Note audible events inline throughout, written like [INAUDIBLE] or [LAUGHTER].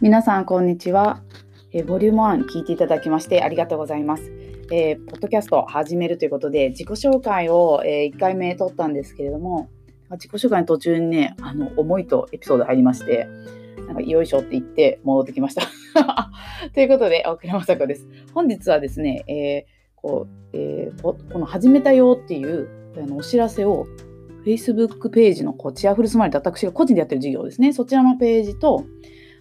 皆さん、こんにちは。え、ボリューム1聞いていただきましてありがとうございます。えー、ポッドキャスト始めるということで、自己紹介を、えー、1回目撮ったんですけれども、自己紹介の途中にね、あの思いとエピソード入りまして、なんかよいしょって言って戻ってきました。[LAUGHS] ということで、奥山雅子です。本日はですね、えこうえこの始めたよっていうあのお知らせを Facebook ページのこうチアフルスマイルって私が個人でやってる事業ですね、そちらのページと、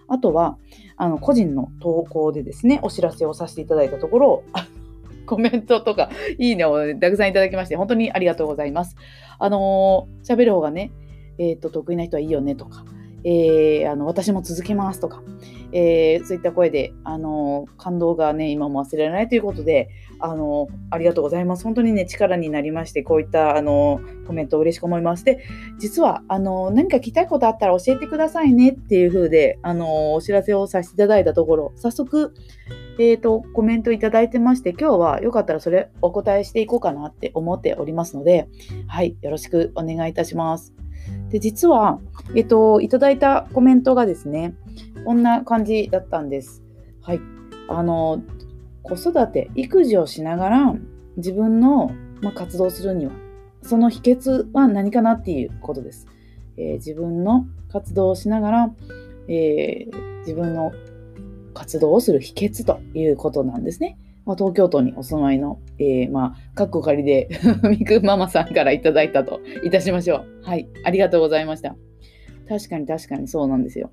あとは、あの個人の投稿でですね、お知らせをさせていただいたところ、[LAUGHS] コメントとか、いいねをたくさんいただきまして、本当にありがとうございます。あのー、喋る方がね、えっ、ー、と、得意な人はいいよねとか、えー、あの私も続けますとか、えー、そういった声で、あの感動がね、今も忘れられないということで、あのありがとうございます。本当にね、力になりまして、こういったあのコメントを嬉しく思います。で、実はあの何か聞きたいことあったら教えてくださいねっていう風で、あのお知らせをさせていただいたところ、早速、えーと、コメントいただいてまして、今日はよかったらそれお答えしていこうかなって思っておりますので、はい、よろしくお願いいたします。で、実は、えっと、いただいたコメントがですね、こんな感じだったんです。はい。あの、子育て、育児をしながら自分の、ま活動するには、その秘訣は何かなっていうことです。えー、自分の活動をしながら、えー、自分の活動をする秘訣ということなんですね。まあ、東京都にお住まいの、えー、まあ、かっこ仮で [LAUGHS] みくママさんからいただいたといたしましょう。はい、ありがとうございました。確かに確かにそうなんですよ。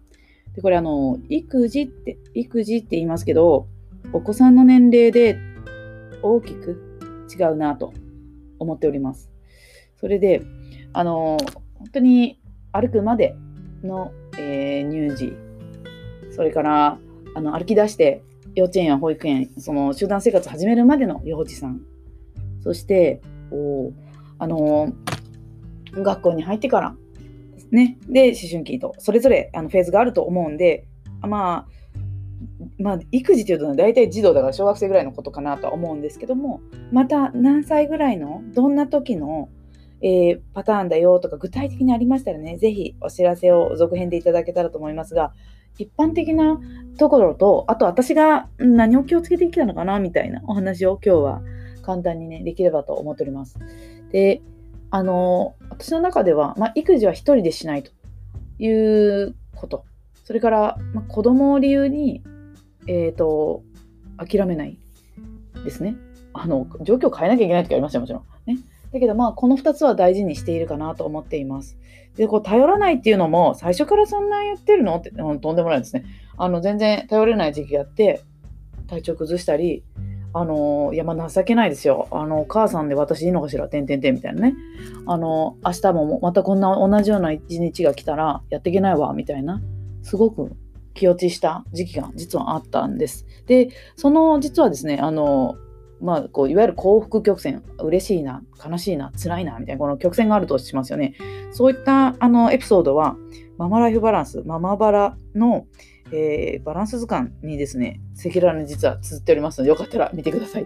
で、これあの、育児って、育児って言いますけど、お子さんの年齢で大きく違うなと思っております。それで、あの、本当に歩くまでの、えー、乳児、それからあの歩き出して幼稚園や保育園、その集団生活始めるまでの幼児さん、そして、おあの学校に入ってからね、で、思春期と、それぞれあのフェーズがあると思うんで、まあ、まあ、育児というと大体児童だから小学生ぐらいのことかなとは思うんですけども、また何歳ぐらいの、どんな時の、えー、パターンだよとか具体的にありましたらね、ぜひお知らせを続編でいただけたらと思いますが、一般的なところと、あと私が何を気をつけてきたのかなみたいなお話を今日は簡単にね、できればと思っております。で、あの、私の中では、まあ、育児は一人でしないということ。それから、まあ、子供を理由に、え、ー、と、諦めないですね。あの、状況を変えなきゃいけない時ありますよ、もちろん。ね。だけどまあこの2つは大事にしているかなと思っています。で、こう頼らないっていうのも最初からそんな言ってるの？って、とんでもないですね。あの全然頼れない時期があって体調崩したり、あのいやまあ情けないですよ。あのお母さんで私いいのかしら、てんてんてんみたいなね。あの明日もまたこんな同じような一日が来たらやっていけないわみたいな、すごく気落ちした時期が実はあったんです。で、その実はですね、あのまあ、こういわゆる幸福曲線嬉しいな悲しいな辛いなみたいなこの曲線があるとしますよねそういったあのエピソードはママライフバランスママバラの、えー、バランス図鑑にですね赤裸々に実は綴っておりますのでよかったら見てください。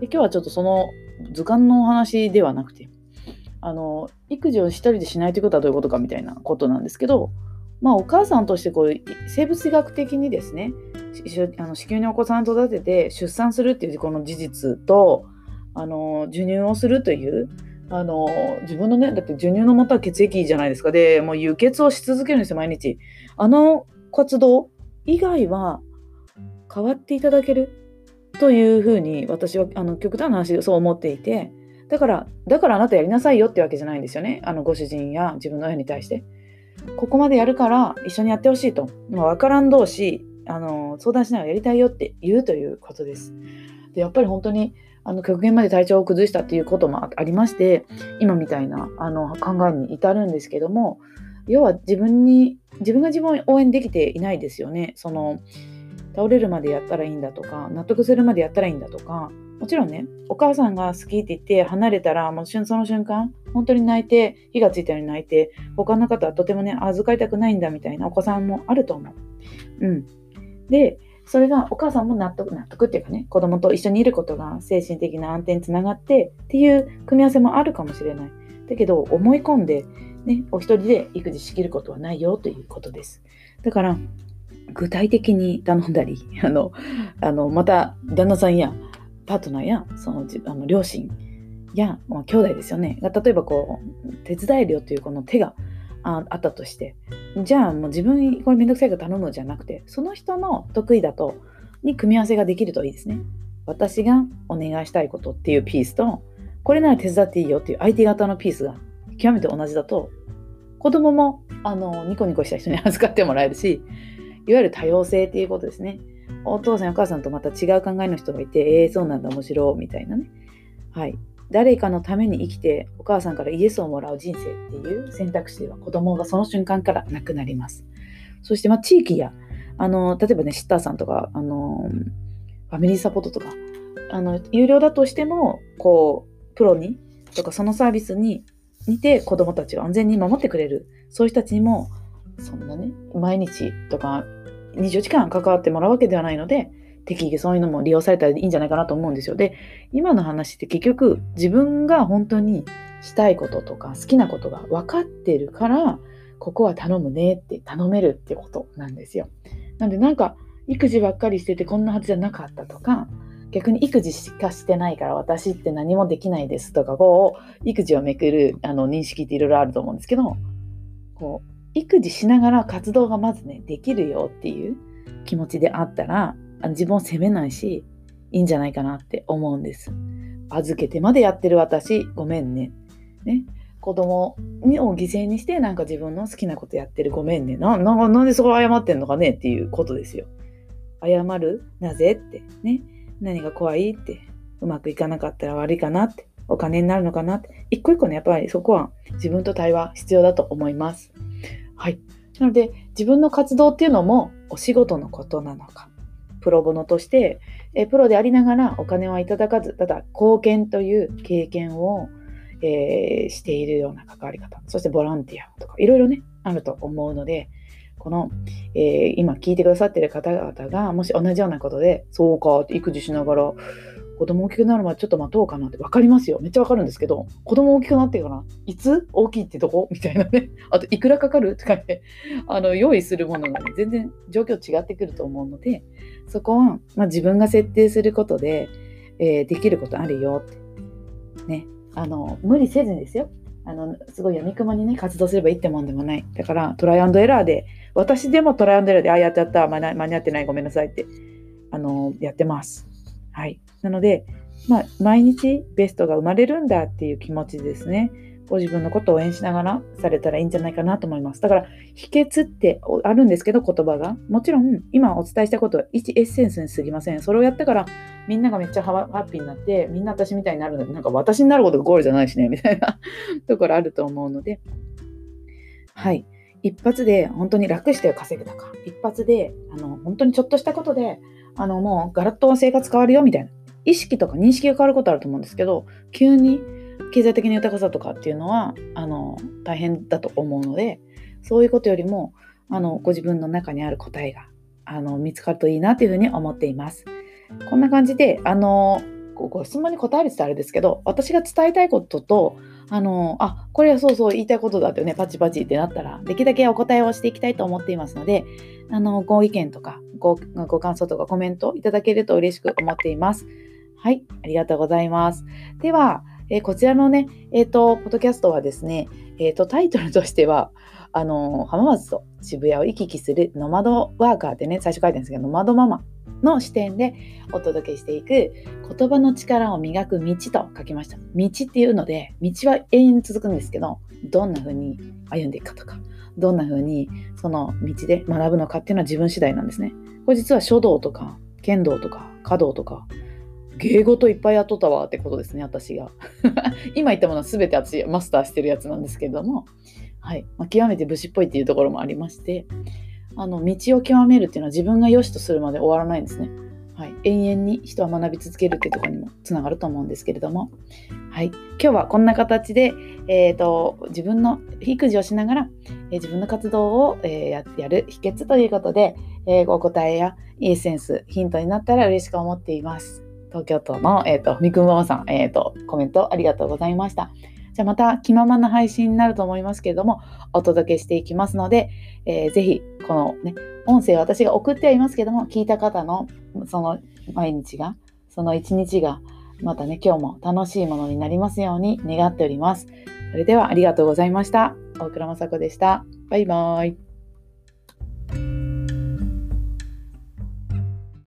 で今日はちょっとその図鑑のお話ではなくてあの育児を一人でしないということはどういうことかみたいなことなんですけどまあお母さんとしてこう生物学的にですねあの子宮にお子さんを育てて出産するっていうこの事実とあの授乳をするというあの自分のねだって授乳のもとは血液じゃないですか。でもう輸血をし続けるんですよ毎日。あの活動以外は変わっていただけるというふうに私はあの極端な話そう思っていてだからだからあなたやりなさいよってわけじゃないんですよね。あのご主人や自分の親に対して。ここまでやるから一緒にやってほしいと。分からん同士あの相談しながらやりたいよって言うということです。でやっぱり本当にあの極限まで体調を崩したっていうこともありまして今みたいなあの考えに至るんですけども要は自分に自分が自分を応援できていないですよね。その倒れるまでやったらいいんだとか納得するまでやったらいいんだとかもちろんねお母さんが好きって言って離れたらもうその瞬間本当に泣いて火がついたように泣いて他の方はとてもね預かりたくないんだみたいなお子さんもあると思う。うん、で、それがお母さんも納得、納得っていうかね、子供と一緒にいることが精神的な安定につながってっていう組み合わせもあるかもしれない。だけど、思い込んで、ね、お一人で育児しきることはないよということです。だから、具体的に頼んだり [LAUGHS] あのあのまた旦那さんやパートナーやそのあの両親や、まあ、兄弟ですよねが例えばこう手伝えるよというこの手がああったとしてじゃあもう自分これめんどくさいから頼むじゃなくてその人の得意だとに組み合わせができるといいですね私がお願いしたいことっていうピースとこれなら手伝っていいよっていう相手方のピースが極めて同じだと子供もあのニコニコした人に [LAUGHS] 預かってもらえるしいわゆる多様性っていうことですね。お父さんお母さんとまた違う考えの人がいてえー、そうなんだ面白いみたいなね。はい。誰かのために生きてお母さんからイエスをもらう人生っていう選択肢は子供がその瞬間からなくなります。そしてまあ地域やあの例えばねシッターさんとかあのファミリーサポートとかあの有料だとしてもこうプロにとかそのサービスに似て子供たちを安全に守ってくれるそういう人たちにもそんなね毎日とか24時間関わってもらうわけではないので適宜そういうのも利用されたらいいんじゃないかなと思うんですよ。で今の話って結局自分が本当にしたいこととか好きなことが分かってるからここは頼むねって頼めるってことなんですよ。なんでなんか育児ばっかりしててこんなはずじゃなかったとか逆に育児しかしてないから私って何もできないですとかこう育児をめくるあの認識っていろいろあると思うんですけどこう育児しながら活動がまずねできるよっていう気持ちであったら自分を責めないしいいんじゃないかなって思うんです。預けてまでやってる私ごめんね。ね子供を犠牲にしてなんか自分の好きなことやってるごめんね。なななんでそこ謝ってんのかねっていうことですよ。謝る？なぜ？ってね。何が怖いって。うまくいかなかったら悪いかなって。お金になるのかなって。一個一個ね、やっぱりそこは自分と対話必要だと思います。はい。なので、自分の活動っていうのもお仕事のことなのか。プロボノとして、えプロでありながらお金はいただかず、ただ貢献という経験を、えー、しているような関わり方、そしてボランティアとか、いろいろね、あると思うので、この、えー、今聞いてくださってる方々が、もし同じようなことで、そうかって育児しながら、子供大きくなるまでちょっと待とうかなって分かりますよ。めっちゃ分かるんですけど、子供大きくなってからいつ？大きいってとこ？みたいなね。[LAUGHS] あと、いくらかかる？とかね、[LAUGHS] あの、用意するものがね、全然状況違ってくると思うので、そこは、まあ、自分が設定することで、えー、できることあるよって。ね。あの、無理せずにですよ。あの、すごい闇雲にね、活動すればいいってもんでもない。だから、トライアンドエラーで、私でもトライアンドエラーで、ああ、やっちゃった、間に合ってない、ごめんなさいって、あの、やってます。はい。なので、まあ、毎日ベストが生まれるんだっていう気持ちですね。ご自分のことを応援しながらされたらいいんじゃないかなと思います。だから、秘訣ってあるんですけど、言葉が。もちろん、今お伝えしたことは1エッセンスに過ぎません。それをやったから、みんながめっちゃハッピーになって、みんな私みたいになるので、なんか私になることがゴールじゃないしね、みたいな [LAUGHS] ところあると思うので、はい。一発で本当に楽して稼ぐとか、一発で、あの、本当にちょっとしたことで、あの、もうガラッと生活変わるよ、みたいな。意識とか認識が変わることあると思うんですけど急に経済的な豊かさとかっていうのはあの大変だと思うのでそういうことよりもあのご自分の中にある答えがあの見つかるといいなというふうに思っています。こんな感じであのご質問に答えるってあれですけど私が伝えたいこととあのあこれはそうそう言いたいことだってねパチパチってなったらできるだけお答えをしていきたいと思っていますのであのご意見とかごご感想とかコメントいただけると嬉しく思っています。はい、ありがとうございます。では、えー、こちらのね、えっ、ー、と、ポッドキャストはですね、えっ、ー、と、タイトルとしては、あの、浜松と渋谷を行き来するノマドワーカーってね、最初書いてるんですけど、ノマドママの視点でお届けしていく言葉の力を磨く道と書きました。道っていうので、道は永遠に続くんですけど、どんな風に歩んでいくかとか、どんな風にその道で学ぶのかっていうのは自分次第なんですね。これ実は書道とか剣道とか華道とか芸事いっぱいやっとったわってことですね、私が。[LAUGHS] 今言ったものは全て私マスターしてるやつなんですけれども、はいまあ、極めて武士っぽいっていうところもありまして、あの道を極めるっていうのは自分が良しとするまで終わらないんですね。はい、永遠に人は学び続けるっていうところにもつながると思うんですけれども、はい、今日はこんな形で、えーと、自分の育児をしながら、えー、自分の活動を、えー、ややる秘訣ということで、えー、お答えやエッセンスヒントになったら嬉しく思っています。東京都の、え、ー、と、みくんママさん、え、ー、と、コメントありがとうございました。じゃあまた気ままな配信になると思いますけれども、お届けしていきますので、えー、ぜひこのね、音声私が送ってはいますけども、聞いた方のその毎日が、その一日が、またね、今日も楽しいものになりますように願っております。それではありがとうございました。大倉雅子でした。バイバーイ。